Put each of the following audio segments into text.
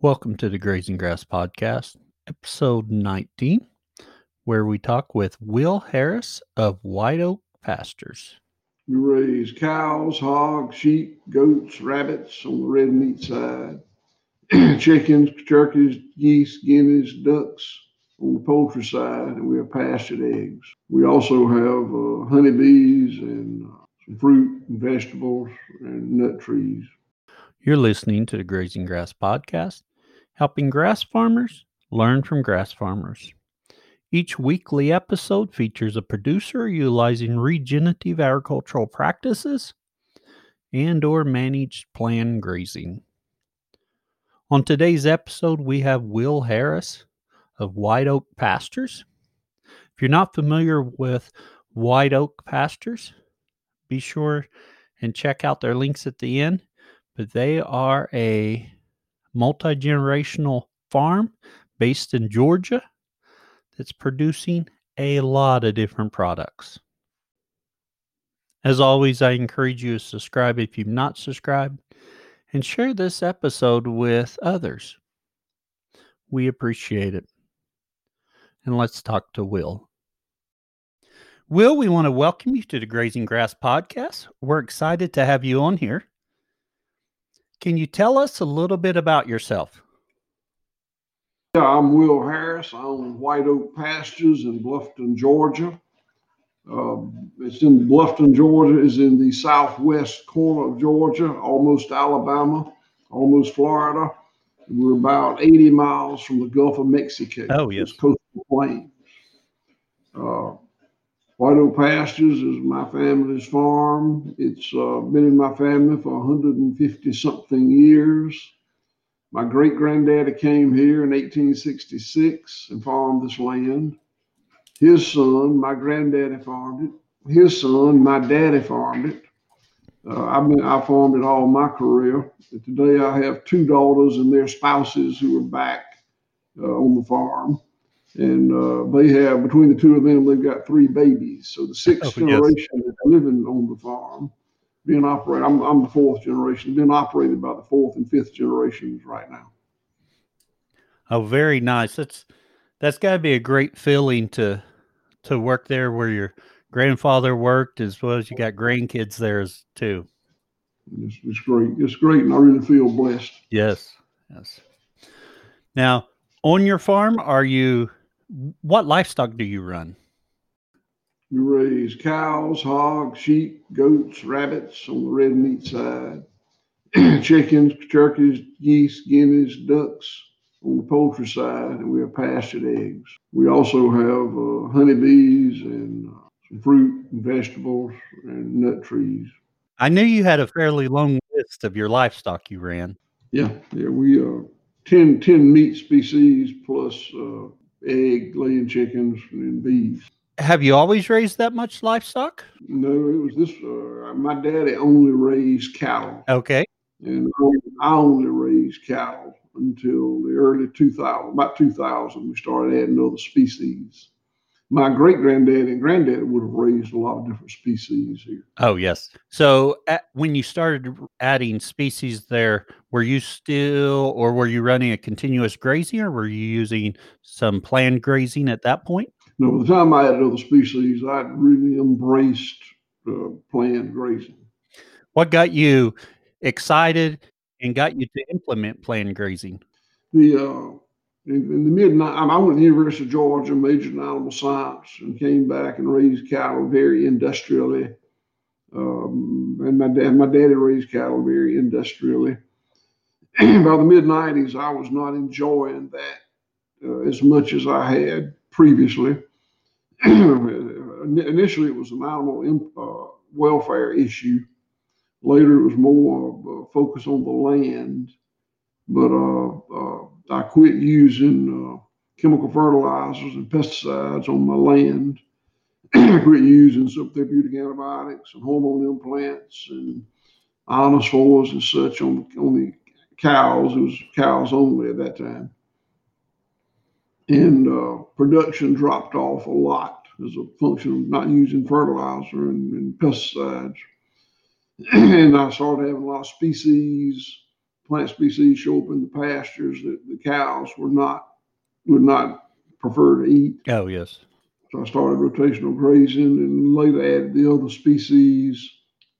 Welcome to the Grazing Grass Podcast, episode 19, where we talk with Will Harris of White Oak Pastures. We raise cows, hogs, sheep, goats, rabbits on the red meat side, chickens, turkeys, geese, guineas, ducks on the poultry side, and we have pastured eggs. We also have uh, honeybees and uh, some fruit and vegetables and nut trees. You're listening to the Grazing Grass Podcast, helping grass farmers learn from grass farmers. Each weekly episode features a producer utilizing regenerative agricultural practices and or managed plan grazing. On today's episode, we have Will Harris of White Oak Pastures. If you're not familiar with White Oak Pastures, be sure and check out their links at the end. But they are a multi generational farm based in Georgia that's producing a lot of different products. As always, I encourage you to subscribe if you've not subscribed and share this episode with others. We appreciate it. And let's talk to Will. Will, we want to welcome you to the Grazing Grass podcast. We're excited to have you on here. Can you tell us a little bit about yourself? Yeah, I'm Will Harris. I own White Oak Pastures in Bluffton, Georgia. Um, it's in Bluffton, Georgia, is in the southwest corner of Georgia, almost Alabama, almost Florida. We're about 80 miles from the Gulf of Mexico. Oh, yes. Coastal plains. Uh, White Oak Pastures is my family's farm. It's uh, been in my family for 150 something years. My great granddaddy came here in 1866 and farmed this land. His son, my granddaddy farmed it. His son, my daddy farmed it. Uh, I've been, I farmed it all my career. But today I have two daughters and their spouses who are back uh, on the farm. And uh, they have, between the two of them, they've got three babies. So the sixth Oh, yes. generation that's living on the farm, being operated, I'm, I'm the fourth generation, being operated by the fourth and fifth generations right now. Oh, very nice. That's that's got to be a great feeling to to work there where your grandfather worked as well as you got grandkids there as too. It's, it's great. It's great. And I really feel blessed. Yes. Yes. Now, on your farm, are you what livestock do you run? We raise cows, hogs, sheep, goats, rabbits on the red meat side, chickens, turkeys, geese, guineas, ducks on the poultry side, and we have pastured eggs. We also have uh, honeybees and uh, some fruit and vegetables and nut trees. I knew you had a fairly long list of your livestock you ran. Yeah, yeah, we uh, 10, 10 meat species plus uh, egg laying chickens and bees. Have you always raised that much livestock? No, it was this. Uh, my daddy only raised cattle. Okay. and I only raised cattle until the early 2000, about 2000. We started adding other species. My great granddad and granddad would have raised a lot of different species here. Oh, yes. So at, when you started adding species there, were you still or were you running a continuous grazing or were you using some planned grazing at that point? Now, by the time I added other species, I'd really embraced uh, planned grazing. What got you excited and got you to implement planned grazing? The uh, in, the mid, I went to the University of Georgia, majored in animal science, and came back and raised cattle very industrially. Um, and my dad, my daddy raised cattle very industrially. By the mid '90s, I was not enjoying that uh, as much as I had previously. Initially, it was an animal im- uh, welfare issue. Later, it was more of a focus on the land. But uh, uh, I quit using uh, chemical fertilizers and pesticides on my land. I quit using subtherapeutic antibiotics and hormone implants and ionophores and such on the, on the cows. It was cows only at that time. And uh, production dropped off a lot as a function of not using fertilizer and, and pesticides. and I started having a lot of species plant species show up in the pastures that the cows were not would not prefer to eat. Oh, yes. So I started rotational grazing and later added the other species.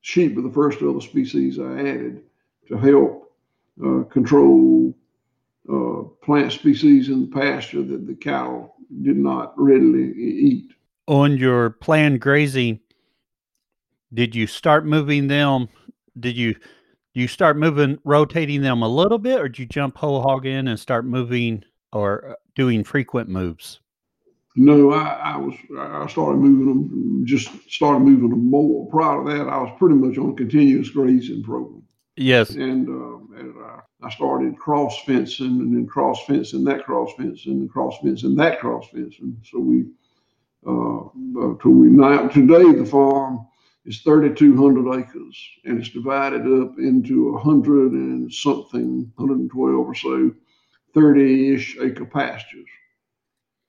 Sheep were the first other species I added to help uh, control uh, plant species in the pasture that the cattle did not readily eat. On your planned grazing, did you start moving them? Did you you start moving, rotating them a little bit, or do you jump whole hog in and start moving or uh, doing frequent moves? No, I, I was I started moving them, just started moving them more. Prior to that, I was pretty much on a continuous grazing program. Yes. And, uh, and uh, I started cross fencing and then cross fencing that cross fencing and cross fencing that cross fencing. So we, uh, uh, to we now today the farm is 3,200 acres and it's divided up into a hundred and something, 112 or so, 30-ish acre pastures.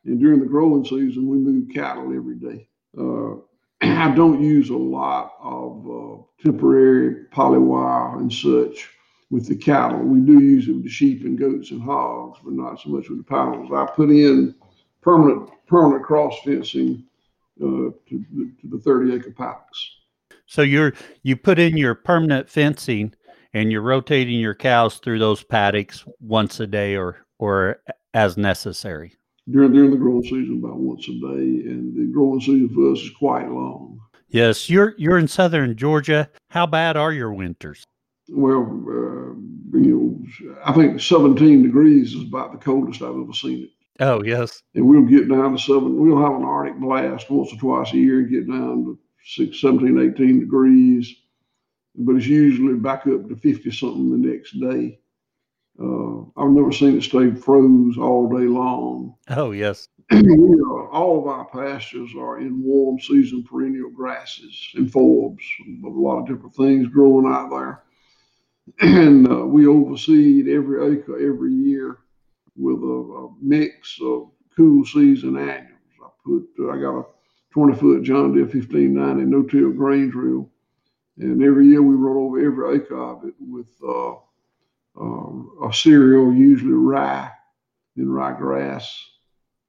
And during the growing season, we move cattle every day. Uh, I don't use a lot of uh, temporary polywire and such with the cattle. We do use it with the sheep and goats and hogs, but not so much with the panels. I put in permanent permanent cross fencing uh, to, to the 30 acre paddocks. So you're you put in your permanent fencing and you're rotating your cows through those paddocks once a day or or as necessary. During during the growing season, about once a day, and the growing season for us is quite long. Yes, you're you're in southern Georgia. How bad are your winters? Well, uh, you know, I think 17 degrees is about the coldest I've ever seen it. Oh yes, and we'll get down to seven. We'll have an Arctic blast once or twice a year and get down to six, 17, 18 degrees, but it's usually back up to 50 something the next day. Uh, I've never seen it stay froze all day long. Oh, yes. all of our pastures are in warm season perennial grasses and forbs, a lot of different things growing out there. And uh, we overseed every acre every year with a, a mix of cool season annuals. I put, I got a 20 foot John Deere 1590 no till grain drill. And every year we roll over every acre of it with uh, uh, a cereal, usually rye and ryegrass,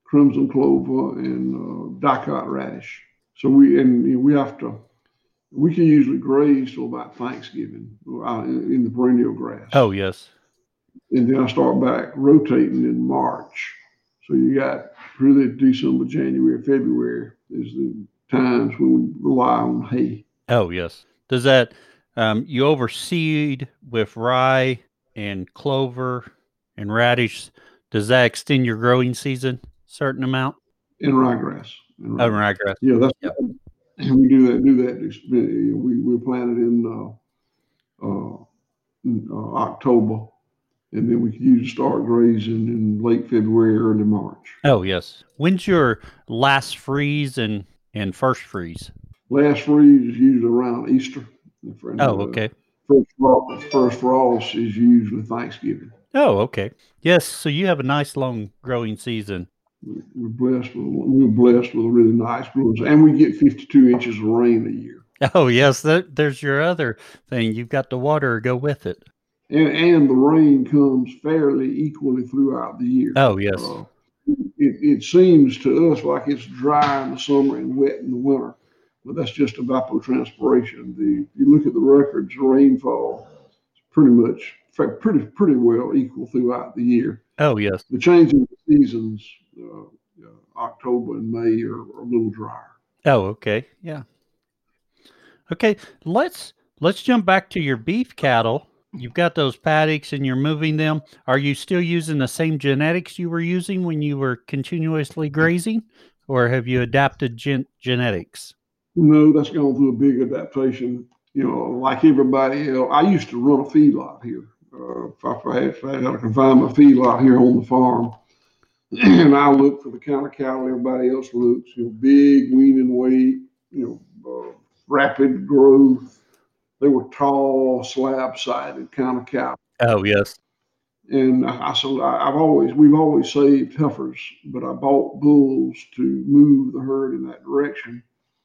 crimson clover, and uh, daikon radish. So we and you know, we have to. We can usually graze till about Thanksgiving uh, in the perennial grass. Oh yes. And then I start back rotating in March. So you got really December, January, February is the times when we rely on hay. Oh yes. Does that um, you overseed with rye and clover and radish? Does that extend your growing season certain amount? In ryegrass. In ryegrass. Oh, ryegrass. Yeah, that's yep. we do that. Do that. We we planted in uh, uh, in, uh, October and then we can usually start grazing in late February, early March. Oh yes. When's your last freeze and and first freeze? Last freeze is usually around Easter. Oh, uh, okay. First frost, first frost is usually Thanksgiving. Oh, okay. Yes, so you have a nice long growing season. We're blessed with we're blessed with a really nice growing, and we get 52 inches of rain a year. Oh yes, that, there's your other thing. You've got the water go with it and, and the rain comes fairly equally throughout the year. Oh, yes. Uh, it, it seems to us like it's dry in the summer and wet in the winter, but that's just evapotranspiration. The you look at the records, rainfall is pretty much pretty pretty well equal throughout the year. Oh yes. The changing seasons, uh, uh, October and May, are, are a little drier. Oh, okay, yeah. Okay, let's let's jump back to your beef cattle you've got those paddocks and you're moving them. Are you still using the same genetics you were using when you were continuously grazing, or have you adapted gen- genetics? No, that's gone through a big adaptation. You know, like everybody else, I used to run a feedlot here. Uh, if, I, if I had to confine my feedlot here on the farm, and I look for the kind of cattle everybody else looks. You know, big weaning weight. You know, uh, rapid growth they were tall, slab-sided kind of cow. Oh yes. And I, said, I've always, we've always saved heifers, but I bought bulls to move the herd in that direction.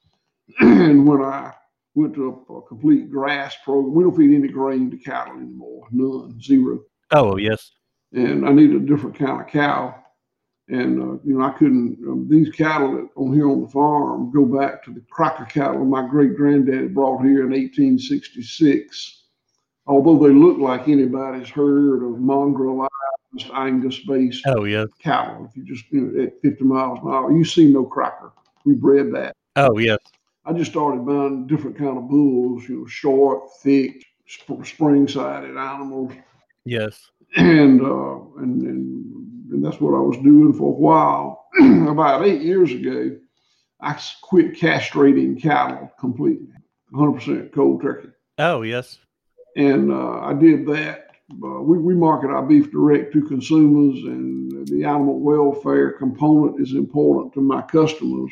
and when I went to a, a complete grass program. We don't feed any grain to cattle anymore, none, zero. Oh, yes. And I needed a different kind of cow. And, uh, you know, I couldn't, um, these cattle that on here on the farm go back to the Cracker cattle my great granddaddy brought here in 1866. Although they look like anybody's herd of mongrel Angus based Oh, yes. cattle. If you just, you know, at 50 miles an hour, you see no Cracker. We bred that. Oh, yes. I just started buying different kind of bulls, you know, short, thick, sp- spring-sided animals, Yes. and, uh, and and and that's what I was doing for a while. About eight years ago, I quit castrating cattle completely, 100% cold turkey, Oh, yes. and uh, I did that. Uh, we, we market our beef direct to consumers, and the animal welfare component is important to my customers.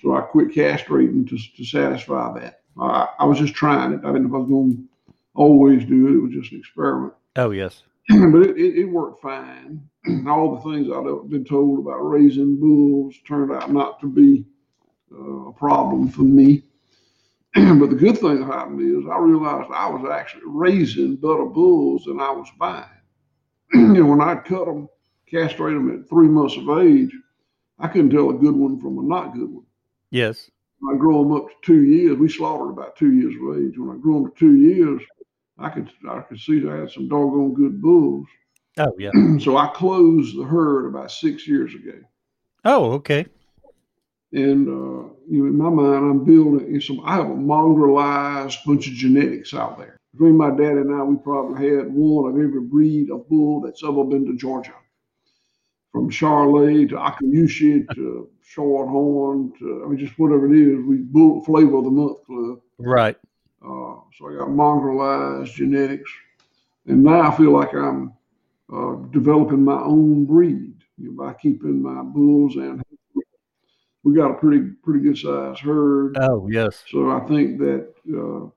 So I quit castrating to, to satisfy that. I, I was just trying it. I didn't know if I was going to always do it. It was just an experiment. Oh, yes. but it, it, it worked fine. All the things I've been told about raising bulls turned out not to be uh, a problem for me. but the good thing that happened is I realized I was actually raising better bulls than I was buying. you know, when I'd cut them, castrate them at three months of age, I couldn't tell a good one from a not good one. Yes. When I grow them up to two years. We slaughtered about two years of age. When I grew them to two years, I could I could see I had some doggone good bulls. Oh, yeah. so I closed the herd about six years ago. Oh, okay. And uh, you know, in my mind, I'm building some. I have a mongrelized bunch of genetics out there. Between my dad and I, we probably had one of every breed of bull that's ever been to Georgia, from Charolais to Akaushi to Shorthorn to I mean, just whatever it is. We bull flavor of the month club. Right. Uh, so I got mongrelized genetics, and now I feel like I'm uh, developing my own breed you know, by keeping my bulls and we got a pretty pretty good sized herd. Oh, yes. So I think that uh,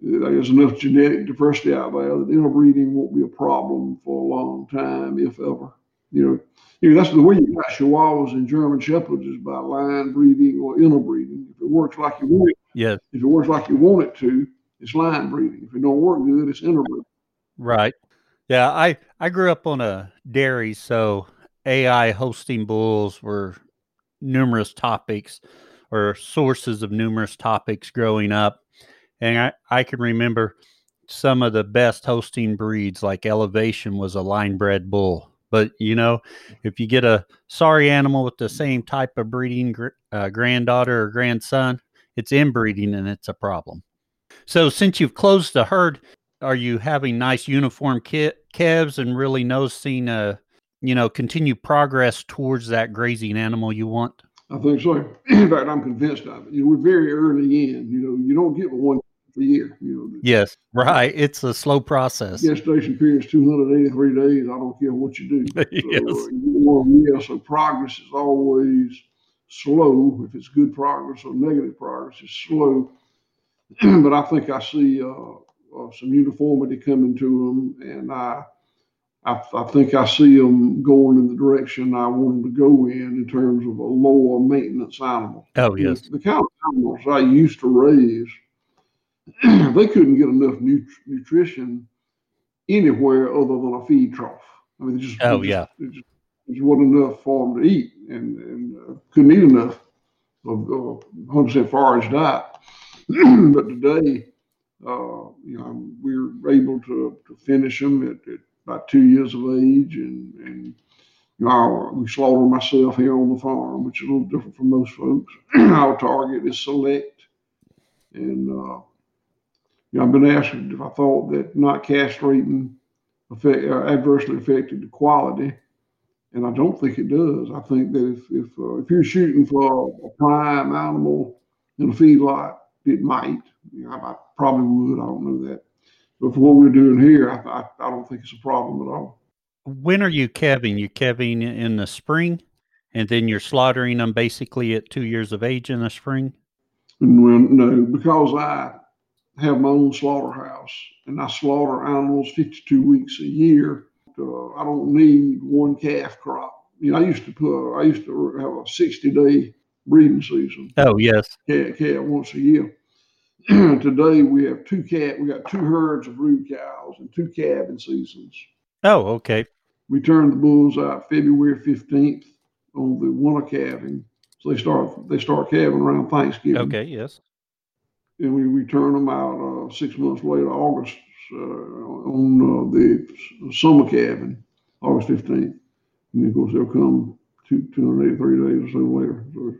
there's enough genetic diversity out there that interbreeding won't be a problem for a long time, if ever. You know, you know that's the way you got Chihuahuas and German Shepherds is by line breeding or interbreeding. If it works like you want it, Yes. if it works like you want it to, it's line breeding. If it don't work good, it's interbreeding. Right. Yeah, I I grew up on a dairy, so AI Holstein bulls were numerous topics or sources of numerous topics growing up. And I, I can remember some of the best Holstein breeds like Elevation was a line bred bull. But you know, if you get a sorry animal with the same type of breeding uh, granddaughter or grandson, it's inbreeding and it's a problem. So since you've closed the herd, are you having nice uniform ki- calves and really noticing uh you know continued progress towards that grazing animal you want I think so. In fact, I'm convinced of it. You know, we're very early in. You know, you don't get one a year. You know, yes right it's a slow process gestation period is 283 days. I don't care what you do. So, Yes. uh, well, yeah, so progress is always slow. If it's good progress or negative progress, it's slow. but I think I see uh, uh, some uniformity coming to them, and I, I, I think I see them going in the direction I want them to go in in terms of a lower maintenance animal. oh yes The kind of animals I used to raise, they couldn't get enough nut- nutrition anywhere other than a feed trough. I mean, they just, Oh, just- yeah. it just, just wasn't enough for them to eat, and, and uh, couldn't eat enough of uh, 100% forage diet. but today, you know, we're able to, to finish them at, at about two years of age, and and you know, we slaughter myself here on the farm, which is a little different from most folks. Our target is select, and uh, you know, I've been asked if I thought that not castrating affect, uh, adversely affected the quality, and I don't think it does. I think that if if, uh, if you're shooting for a prime animal in a feedlot, it might. You know, I, I probably would. I don't know that. But for what we're doing here, I, I, I don't think it's a problem at all. when are you calving You're calving in the spring and then you're slaughtering them basically at two years of age in the spring when, no, because I have my own slaughterhouse and I slaughter animals 52 weeks a year, uh, I don't need one calf crop. You know, I used to put, I used to have a 60 day breeding season, oh yes calf, calf once a year. Today we have two cat. We got two herds of brood cows and two calving seasons. Oh, okay. We turn the bulls out February fifteenth on the winter calving. So they start they start calving around Thanksgiving. Okay, yes. and we, we turn them out uh, six months later, August, uh, on uh, the summer calving, August 15th. And of course, they'll come two, 283 days or so later. So,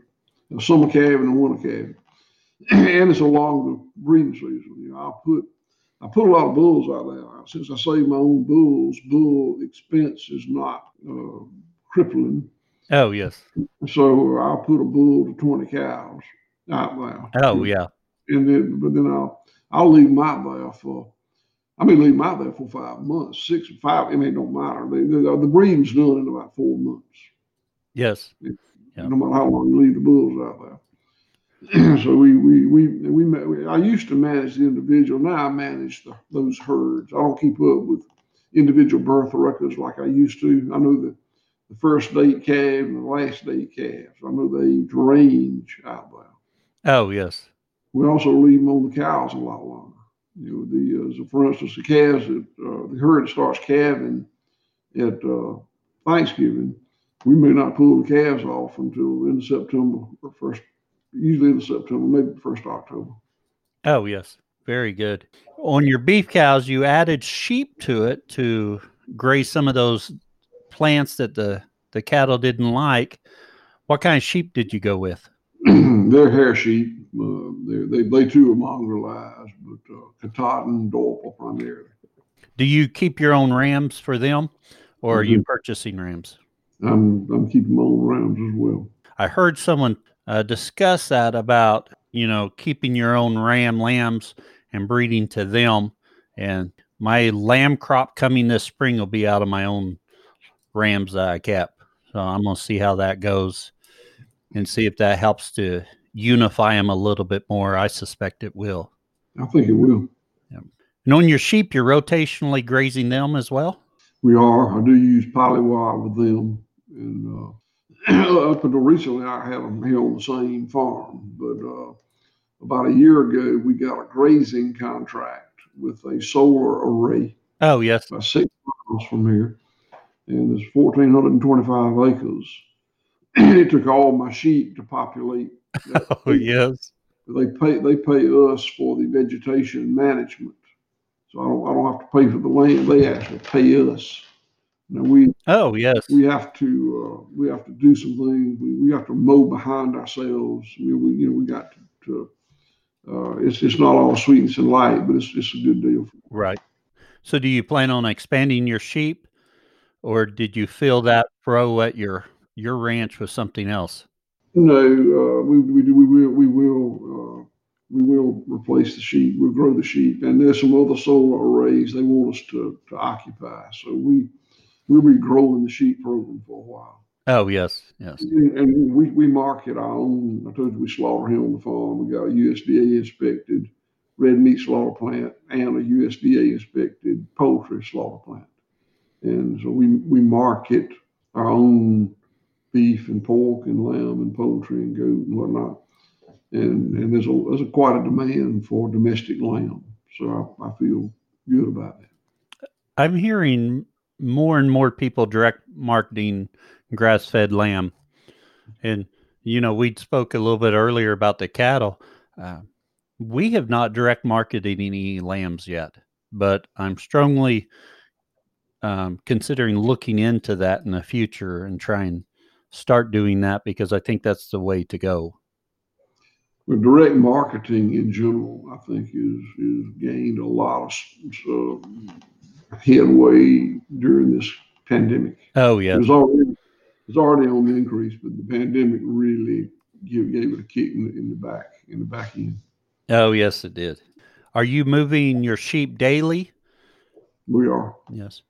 a summer calving and winter calving. and it's along the breeding season. You know, I put I put a lot of bulls out there. Since I save my own bulls, bull expense is not uh, crippling. Oh, yes. So I'll put a bull to 20 cows out there Oh, yeah. and then but then I'll I'll leave my there for I mean leave out there for five months, six five. I mean it don't matter. They, the, the breeding's done in about four months. Yes. Yeah. No matter how long you leave the bulls out there. so we we we we, we I used to manage the individual. Now I manage the, those herds. I don't keep up with individual birth records like I used to. I know the the first date calf and the last date calves. I know the age range out there. Oh, yes. We also leave them on the cows a lot longer. You know, the uh, so for instance, the calves that uh, the herd starts calving at uh, Thanksgiving, we may not pull the calves off until in September or first, usually in September, maybe first October. Oh, yes. Very good. On your beef cows, you added sheep to it to graze some of those plants that the, the cattle didn't like. What kind of sheep did you go with? They're hair sheep. Uh, they're, they they too are mongrelized, but uh, Katahdin, Dorper primarily. Do you keep your own rams for them or are you Mm-hmm. purchasing rams? I'm I'm keeping my own rams as well. I heard someone uh, discuss that about, you know, keeping your own ram lambs and breeding to them. And my lamb crop coming this spring will be out of my own rams that I kept. So I'm going to see how that goes and see if that helps to unify them a little bit more. I suspect it will. I think it will. And on your sheep, you're rotationally grazing them as well? We are. I do use polywire with them, and uh, up until recently, I had them here on the same farm. But uh, about a year ago, we got a grazing contract with a solar array Oh, yes. about six miles from here, and it's 1,425 acres. it took all my sheep to populate. Oh, yes. they pay they pay us for the vegetation management. So I don't I don't have to pay for the land. They actually pay us. Now we Oh, yes. we have to uh, we have to do some things. We, we have to mow behind ourselves. We, we you know we got to. to uh, it's it's not all sweetness and light, but it's it's a good deal. Right. So, do you plan on expanding your sheep, or did you fill that row at your your ranch with something else? No, uh, we we do we will we will uh, we will replace the sheep. We'll grow the sheep, and there's some other solar arrays they want us to to occupy. So we we'll be growing the sheep program for a while. Oh, yes, yes. And and we, we market our own. I told you we slaughter here on the farm. We got a USDA inspected red meat slaughter plant and a USDA inspected poultry slaughter plant. And so we, we market our own beef and pork and lamb and poultry and goat and whatnot. And, and there's a, there's a quite a demand for domestic lamb. So I, I feel good about that. I'm hearing more and more people direct marketing grass fed lamb. And, you know, we spoke a little bit earlier about the cattle. Uh, we have not direct marketed any lambs yet, but I'm strongly um, considering looking into that in the future and try and start doing that because I think that's the way to go. But direct marketing in general, I think, is is gained a lot of uh, headway during this pandemic. Oh, yeah, It yes. was already it was already on the increase, but the pandemic really gave, gave it a kick in the, in the back in the back end. Oh, yes, it did. Are you moving your sheep daily? We are. Yes.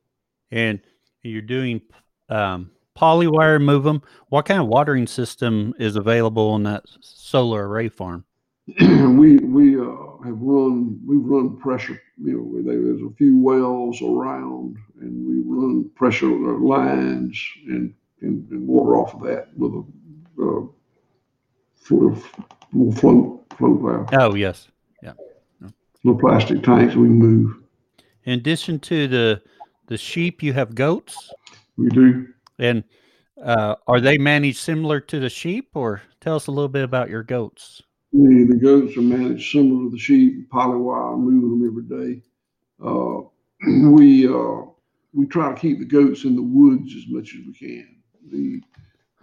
And you're doing um, polywire move them. What kind of watering system is available on that solar array farm? we we uh, have run we've run pressure. You know, there's a few wells around, and we run pressure lines and and, and water off of that with a uh, float float valve. Oh, yes. Yeah. Little plastic tanks we move. In addition to the the sheep, you have goats. We do. And uh, are they managed similar to the sheep, or tell us a little bit about your goats? The, the goats are managed similar to the sheep, polywire, move them every day. Uh, we uh, we try to keep the goats in the woods as much as we can. The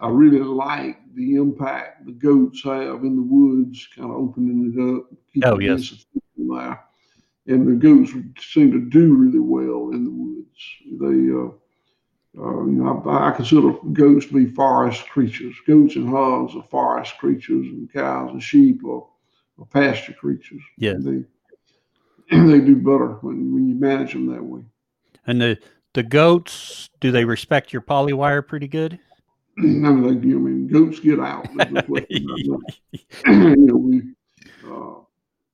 I really like the impact the goats have in the woods, kind of opening it up. Oh yes. There. And the goats seem to do really well in the woods. They uh, uh, you know, I, I, consider goats to be forest creatures. Goats and hogs are forest creatures, and cows and sheep are, are pasture creatures. Yeah, they they do better when, when you manage them that way. And the the goats, do they respect your polywire pretty good? I mean, they, I mean, goats get out. you know, we, uh,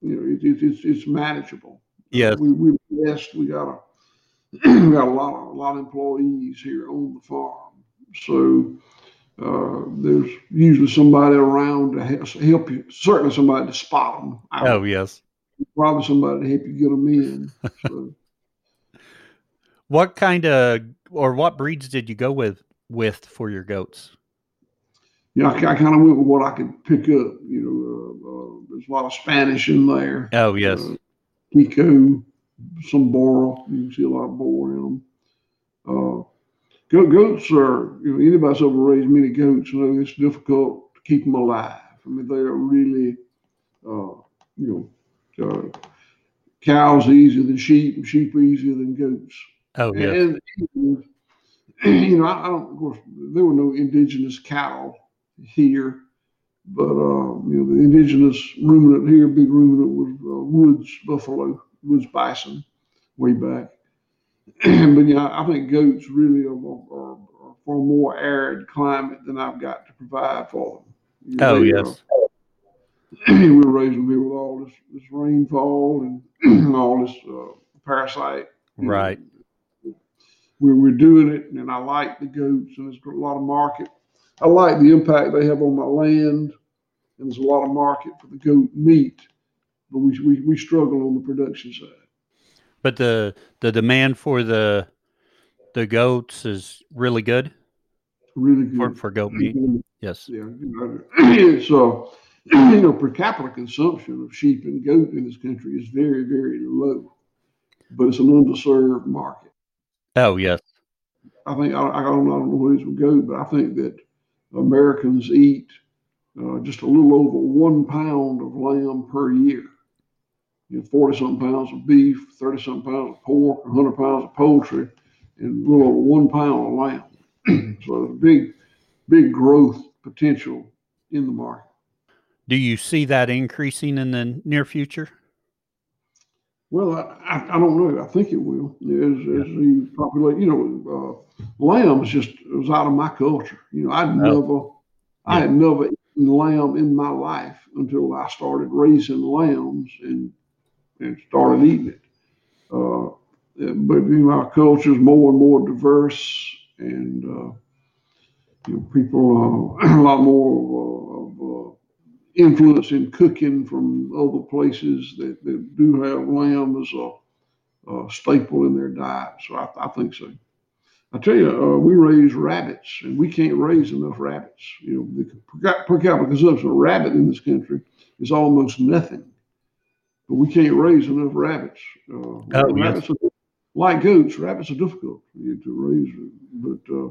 you know, it, it, it's it's manageable. Yeah, we we blessed. We got a got a lot of a lot of employees here on the farm, so uh, there's usually somebody around to help you. Certainly, somebody to spot them. Out. Oh yes, probably somebody to help you get them in. So. what kind of or what breeds did you go with with for your goats? Yeah, I, I kind of went with what I could pick up. You know, uh, uh, there's a lot of Spanish in there. Oh yes, uh, Kiko, some Boer. You can see a lot of Boer in them. Uh, goats are, you know, anybody that's ever raised many goats know it's difficult to keep them alive. I mean, they are really, uh, you know, uh, cows easier than sheep, and sheep easier than goats. Oh, yeah. And, you know, I, I, don't, of course, there were no indigenous cattle here, but, uh, you know, the indigenous ruminant here, big ruminant was uh, woods buffalo was bison way back. but yeah, I think goats really are, are, are, for a more arid climate than I've got to provide for them. You know, oh yes. Uh, we're raising here with all this, this rainfall and all this uh, parasite. Right. We're, we're doing it, and I like the goats, and there's a lot of market. I like the impact they have on my land, and there's a lot of market for the goat meat but we, we, we struggle on the production side. But the the demand for the the goats is really good. Really good for, for goat meat. Yes. Yeah. So you know, per capita consumption of sheep and goat in this country is very very low, but it's an underserved market. Oh yes. I think I, I don't I don't know what it is with goat, but I think that Americans eat uh, just a little over one pound of lamb per year you know, 40 something pounds of beef, 30 something pounds of pork, 100 pounds of poultry, and a little over one pound of lamb. so there's big, big growth potential in the market. Do you see that increasing in the near future? Well, I, I, I don't know. I think it will. As, yeah. as the population, you know, uh, lamb is just it was out of my culture. You know, I'd never, yeah. I had never eaten lamb in my life until I started raising lambs and and started eating it. Uh, but you know, our culture is more and more diverse, and uh, you know, people uh, a lot more of, uh, influence in cooking from other places that, that do have lamb as a, a, staple in their diet. So I, I think so. I tell you, uh, we raise rabbits, and we can't raise enough rabbits. You know, the per capita consumption of rabbit in this country is almost nothing we can't raise enough rabbits. Uh, oh, rabbits yes. are, like goats, rabbits are difficult to raise. But uh,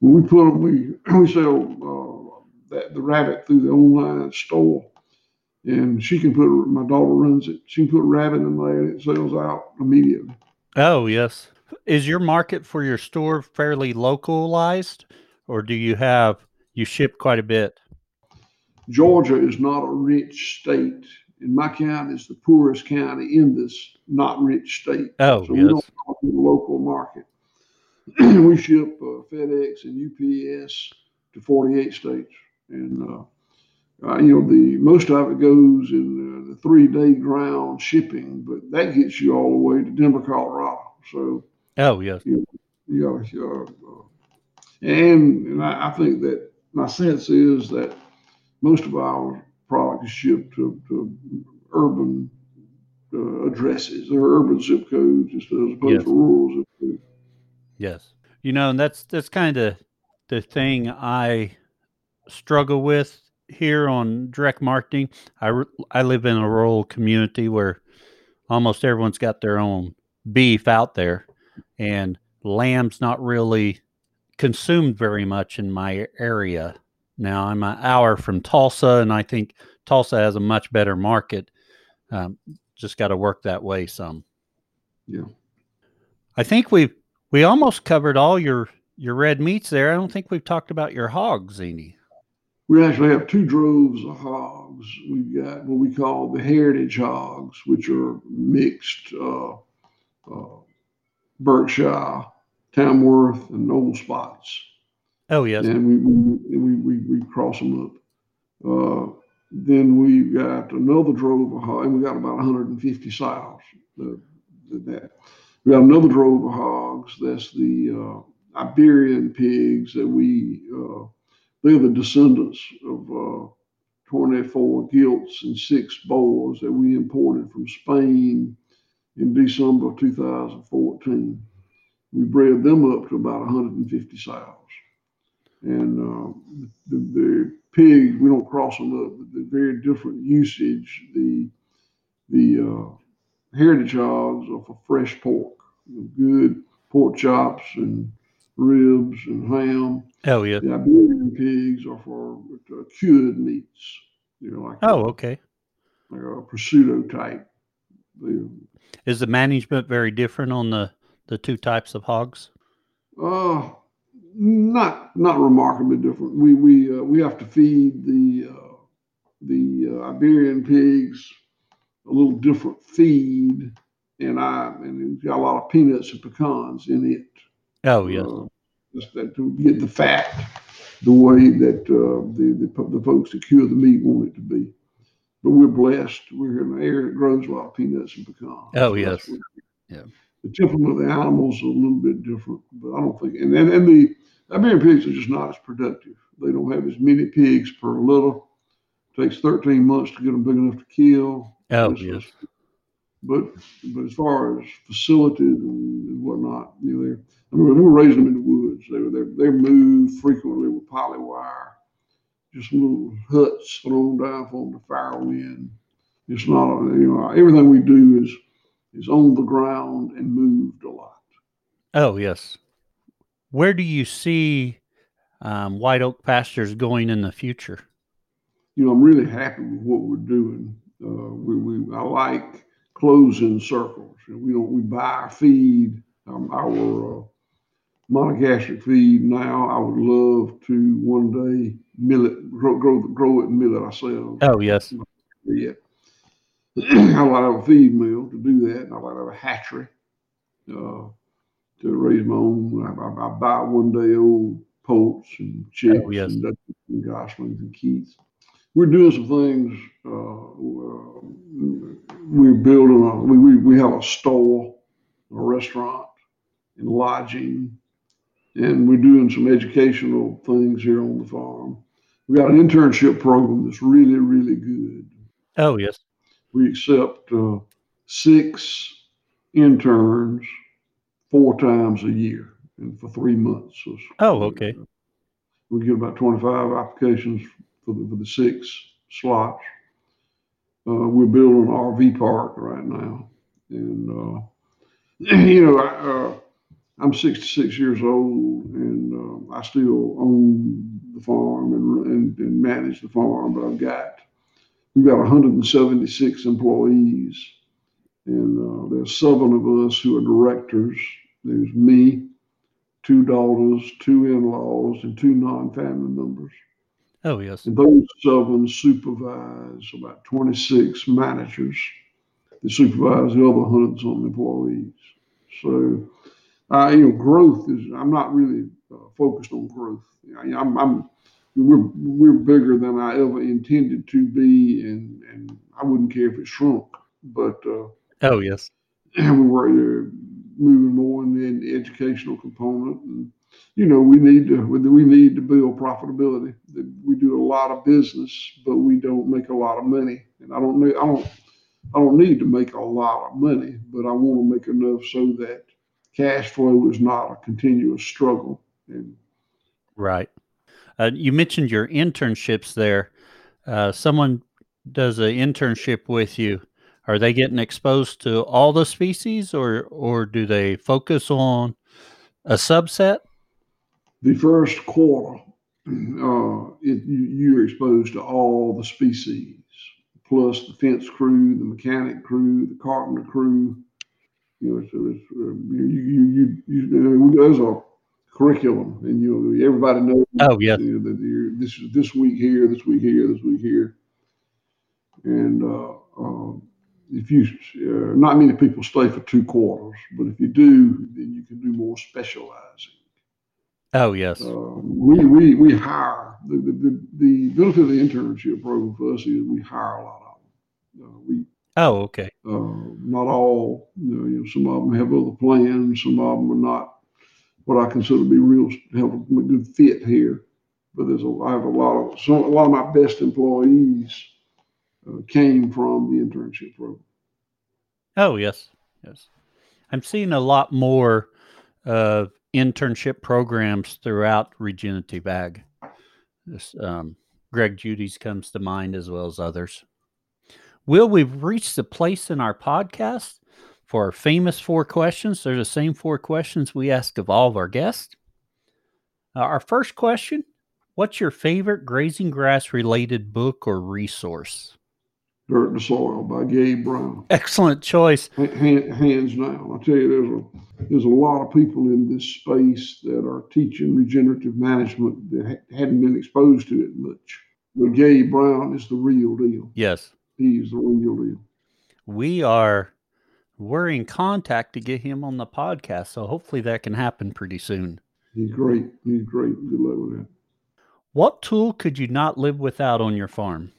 when we put them, we we sell uh, that the rabbit through the online store, and she can put my daughter runs it. She can put a rabbit in there, and it sells out immediately. Oh yes, is your market for your store fairly localized, or do you have you ship quite a bit? Georgia is not a rich state and my county is the poorest county in this not rich state. Oh, so yes. we don't talk the local market. we ship uh, FedEx and UPS to 48 states, and uh, uh, you know the most of it goes in uh, the three-day ground shipping, but that gets you all the way to Denver, Colorado. So, oh yes, you, know, you uh, and, and I, I think that my sense is that most of our product is shipped to, to urban uh, addresses. They're urban zip codes as opposed yes. to rural zip codes. Yes, you know, and that's that's kind of the thing I struggle with here on direct marketing. I I live in a rural community where almost everyone's got their own beef out there, and lamb's not really consumed very much in my area. Now I'm an hour from Tulsa, and I think Tulsa has a much better market. Um, just got to work that way some. Yeah, I think we we almost covered all your your red meats there. I don't think we've talked about your hogs, Zini. We actually have two droves of hogs. We've got what we call the heritage hogs, which are mixed uh, uh, Berkshire, Tamworth, and old spots. Oh yes. And we we we, we, cross them up. Uh, then we've got another drove of hogs, and we got about 150 sows. The, that we got another drove of hogs. That's the uh, Iberian pigs that we. Uh, they're the descendants of uh, 24 gilts and six boars that we imported from Spain in December of 2014. We bred them up to about 150 sows. And uh, the, the pigs, we don't cross them up, but they're very different usage. The, the uh, heritage hogs are for fresh pork, good pork chops and ribs and ham. Oh, yeah. The Iberian pigs are for uh, cured meats. You know, like oh, a, okay. Like a prosciutto type. Is the management very different on the, the two types of hogs? Uh, not not remarkably different. We we uh, we have to feed the uh, the uh, Iberian pigs a little different feed, and I and it's got a lot of peanuts and pecans in it. Oh yes. Uh, just that to get the fat the way that uh, the, the the folks that cure the meat want it to be. But we're blessed. We're in an area that grows a lot of peanuts and pecans. Oh yes. Yeah. The temperament of the animals is a little bit different, but I don't think and and, and the Iberian pigs are just not as productive. They don't have as many pigs per litter. It takes 13 months to get them big enough to kill. Oh, yes. But but as far as facilities and, whatnot, you know, they're, I mean, we were raising them in the woods. They were they, they moved frequently with poly wire, just little huts thrown down for them to fire wind. It's not, you know, everything we do is is on the ground and moved a lot. Oh yes. Where do you see um, White Oak Pastures going in the future? You know, I'm really happy with what we're doing. Uh, we, we I like closing circles. We don't we buy our feed, um, our uh, monogastric feed now. I would love to one day mill it, grow, grow, grow it and mill it ourselves. Oh yes. Yeah. I like to have a feed mill to do that. I like to have a hatchery. Uh, to raise my own. I, I, buy one day old poults and chicks oh, yes. and, and goslings and keets. We're doing some things. Uh, we're building a, we, we, we have a store, a restaurant, and lodging, and we're doing some educational things here on the farm. We got an internship program that's really, really good. Oh, yes. We accept uh, six interns four times a year and for three months. So, oh, okay. Uh, we get about 25 applications for the, for the six slots. Uh, we're building an RV park right now. And, uh, you know, I, uh, I'm 66 years old and uh, I still own the farm and, and, and manage the farm, but I've got, we've got 176 employees and uh, there's seven of us who are directors. There's me, two daughters, two in-laws, and two non-family members. Oh yes. And those seven supervise about 26 managers that supervise the other hundred some employees. So, uh, you know, growth is. I'm not really uh, focused on growth. I'm, I'm we're we're bigger than I ever intended to be, and and I wouldn't care if it shrunk. But uh, Oh yes. And we were moving more in the educational component, and you know we need to we need to build profitability. We do a lot of business, but we don't make a lot of money. And I don't know I don't I don't need to make a lot of money, but I want to make enough so that cash flow is not a continuous struggle. And right. Uh, you mentioned your internships there. Uh, someone does an internship with you. Are they getting exposed to all the species, or or do they focus on a subset? The first quarter, uh, it, you, you're exposed to all the species plus the fence crew, the mechanic crew, the carpenter crew. You know, so it's, uh, you, you, you, you, there's a curriculum, and you everybody knows. Oh yeah. You know, that you're, this is this week here, this week here, this week here, and uh, uh, if you, uh, not many people stay for two quarters, but if you do, then you can do more specializing. Oh yes. Uh, we, we we hire the, the, the, the benefit of the internship program for us is we hire a lot of them. Uh, we oh okay. Uh, not all. You know, you know, some of them have other plans. Some of them are not what I consider to be real have a good fit here. But there's a I have a lot of some, a lot of my best employees uh, came from the internship program. Oh yes, yes. I'm seeing a lot more uh, internship programs throughout Regenerative Ag. This, um, Greg Judy's comes to mind as well as others. Will, we've reached the place in our podcast for our famous four questions. They're the same four questions we ask of all of our guests. Uh, our first question What's your favorite grazing grass related book or resource? Dirt and Soil by Gabe Brown. Excellent choice. hands down. I tell you, there's a there's a lot of people in this space that are teaching regenerative management that ha- hadn't been exposed to it much. But Gabe Brown is the real deal. Yes, he's the real deal. We are we're in contact to get him on the podcast, so hopefully that can happen pretty soon. He's great. He's great. Good luck with that. What tool could you not live without on your farm?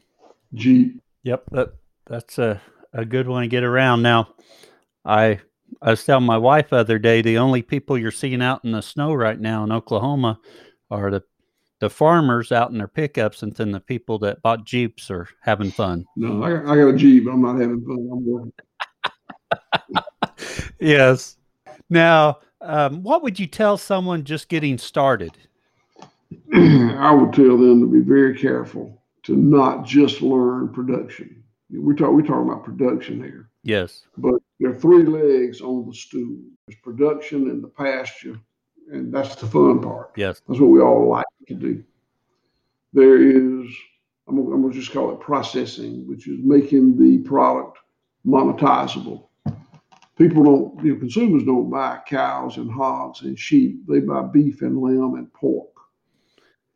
Jeep. Yep, that that's a, a good one to get around. Now, I I was telling my wife the other day the only people you're seeing out in the snow right now in Oklahoma are the the farmers out in their pickups, and then the people that bought jeeps are having fun. No, I, I got a jeep. I'm not having fun. I'm working. yes. Now, um, what would you tell someone just getting started? I would tell them to be very careful to not just learn production. We talk we talk about production here. Yes. But there are three legs on the stool. There's production and the pasture, and that's the fun part. Yes. That's what we all like to do. There is I'm I'm gonna just call it processing, which is making the product monetizable. People don't, you know, consumers don't buy cows and hogs and sheep. They buy beef and lamb and pork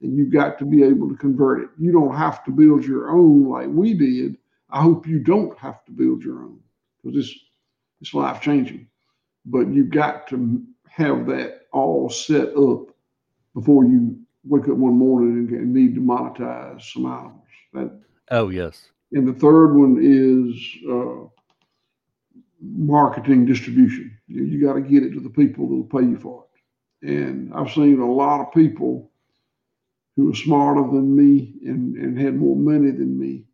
and you've got to be able to convert it. You don't have to build your own like we did. I hope you don't have to build your own because it's it's life changing. But you've got to have that all set up before you wake up one morning and, need to monetize some animals. That oh yes. And the third one is uh, marketing distribution. You, you got to get it to the people that'll pay you for it. And I've seen a lot of people who was smarter than me and, and had more money than me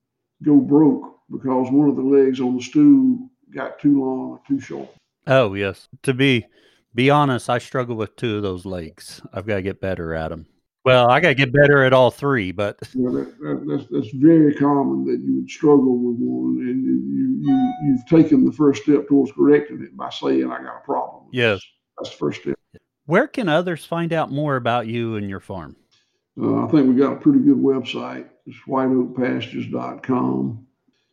go broke because one of the legs on the stool got too long or too short. Oh yes. To be be honest, I struggle with two of those legs. I've got to get better at them. Well, I got to get better at all three, but that, that, that's that's very common that you would struggle with one, and you you you've taken the first step towards correcting it by saying I got a problem. Yes, that's the first step. Where can others find out more about you and your farm? Uh, I think we got a pretty good website. It's whiteoakpastures.com.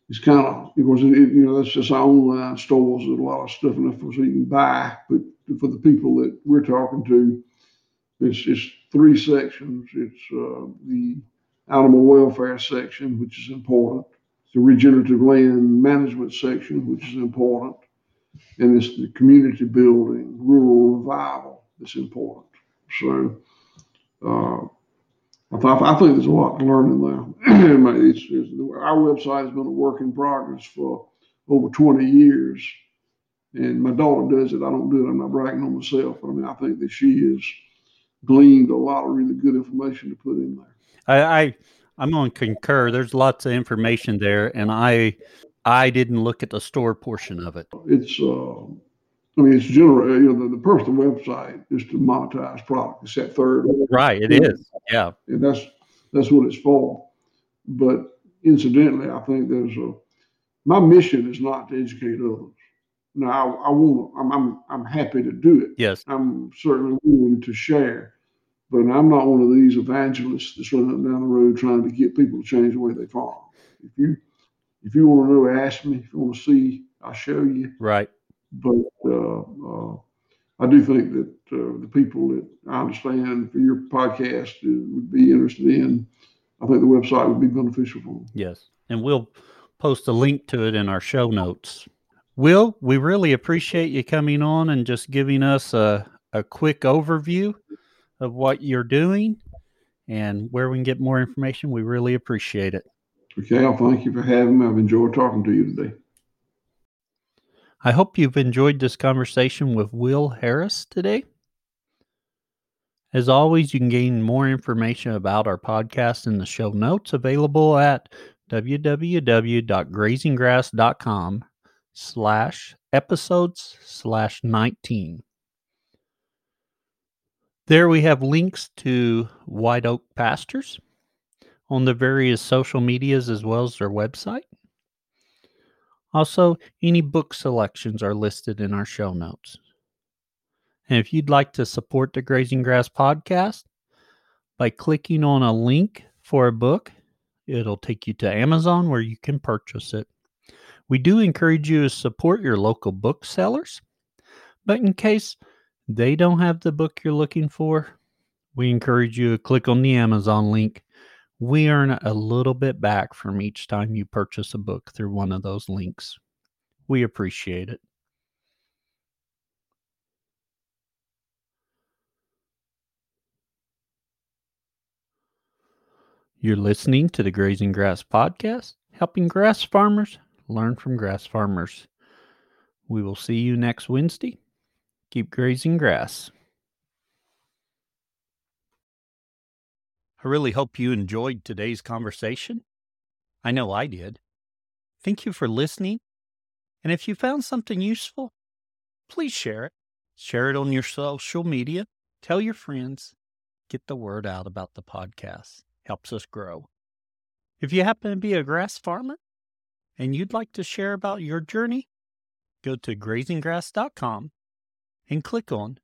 It's kind of, because it, you know, that's just our online stores. There's a lot of stuff for so you can buy. But for the people that we're talking to, it's, it's three sections. It's uh, the animal welfare section, which is important. It's The regenerative land management section, which is important. And it's the community building, rural revival that's important. So, uh, I, I think there's a lot to learn in there. it's, it's, our website has been a work in progress for over 20 years. And my daughter does it. I don't do it. I'm not bragging on myself. I mean, I think that she has gleaned a lot of really good information to put in there. I, I I'm going to concur. There's lots of information there, and I I didn't look at the store portion of it. It's, uh, I mean, it's general. Uh, you know, the, the purpose of the website is to monetize product. It's that third. Right. It is. Yeah. And that's that's what it's for. But incidentally, I think there's a my mission is not to educate others. Now, I, I want. I'm, I'm I'm happy to do it. Yes. I'm certainly willing to share, but I'm not one of these evangelists that's running up down the road trying to get people to change the way they farm. If you if you want to know, ask me. If you want to see, I'll show you. Right. But uh, uh, I do think that uh, the people that I understand for your podcast would be interested in, I think the website would be beneficial for them. Yes. And we'll post a link to it in our show notes. Will, we really appreciate you coming on and just giving us a, a quick overview of what you're doing and where we can get more information. We really appreciate it. Okay, I'll thank you for having me. I've enjoyed talking to you today. I hope you've enjoyed this conversation with Will Harris today. As always, you can gain more information about our podcast in the show notes available at www.grazinggrass.com slash episodes slash 19. There we have links to White Oak Pastures on the various social medias as well as their website. Also, any book selections are listed in our show notes. And if you'd like to support the Grazing Grass podcast by clicking on a link for a book, it'll take you to Amazon where you can purchase it. We do encourage you to support your local booksellers, but in case they don't have the book you're looking for, we encourage you to click on the Amazon link. We earn a little bit back from each time you purchase a book through one of those links. We appreciate it. You're listening to the Grazing Grass Podcast, helping grass farmers learn from grass farmers. We will see you next Wednesday. Keep grazing grass. I really hope you enjoyed today's conversation. I know I did. Thank you for listening. And if you found something useful, please share it. Share it on your social media. Tell your friends. Get the word out about the podcast. Helps us grow. If you happen to be a grass farmer and you'd like to share about your journey, go to grazinggrass.com and click on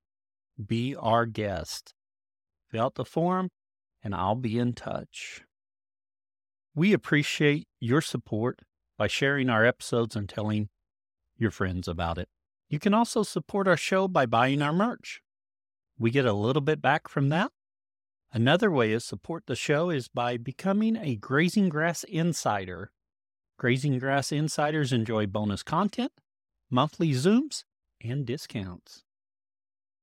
Be Our Guest. Fill out the form and I'll be in touch. We appreciate your support by sharing our episodes and telling your friends about it. You can also support our show by buying our merch. We get a little bit back from that. Another way to support the show is by becoming a Grazing Grass Insider. Grazing Grass Insiders enjoy bonus content, monthly Zooms, and discounts.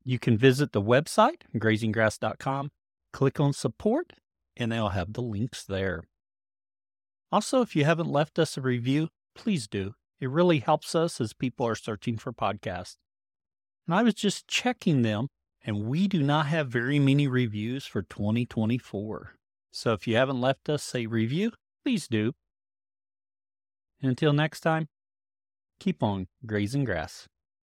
You can visit the website, grazinggrass.com, click on support, and they'll have the links there. Also, if you haven't left us a review, please do. It really helps us as people are searching for podcasts. And I was just checking them, and we do not have very many reviews for 2024. So if you haven't left us a review, please do. Until next time, keep on grazing grass.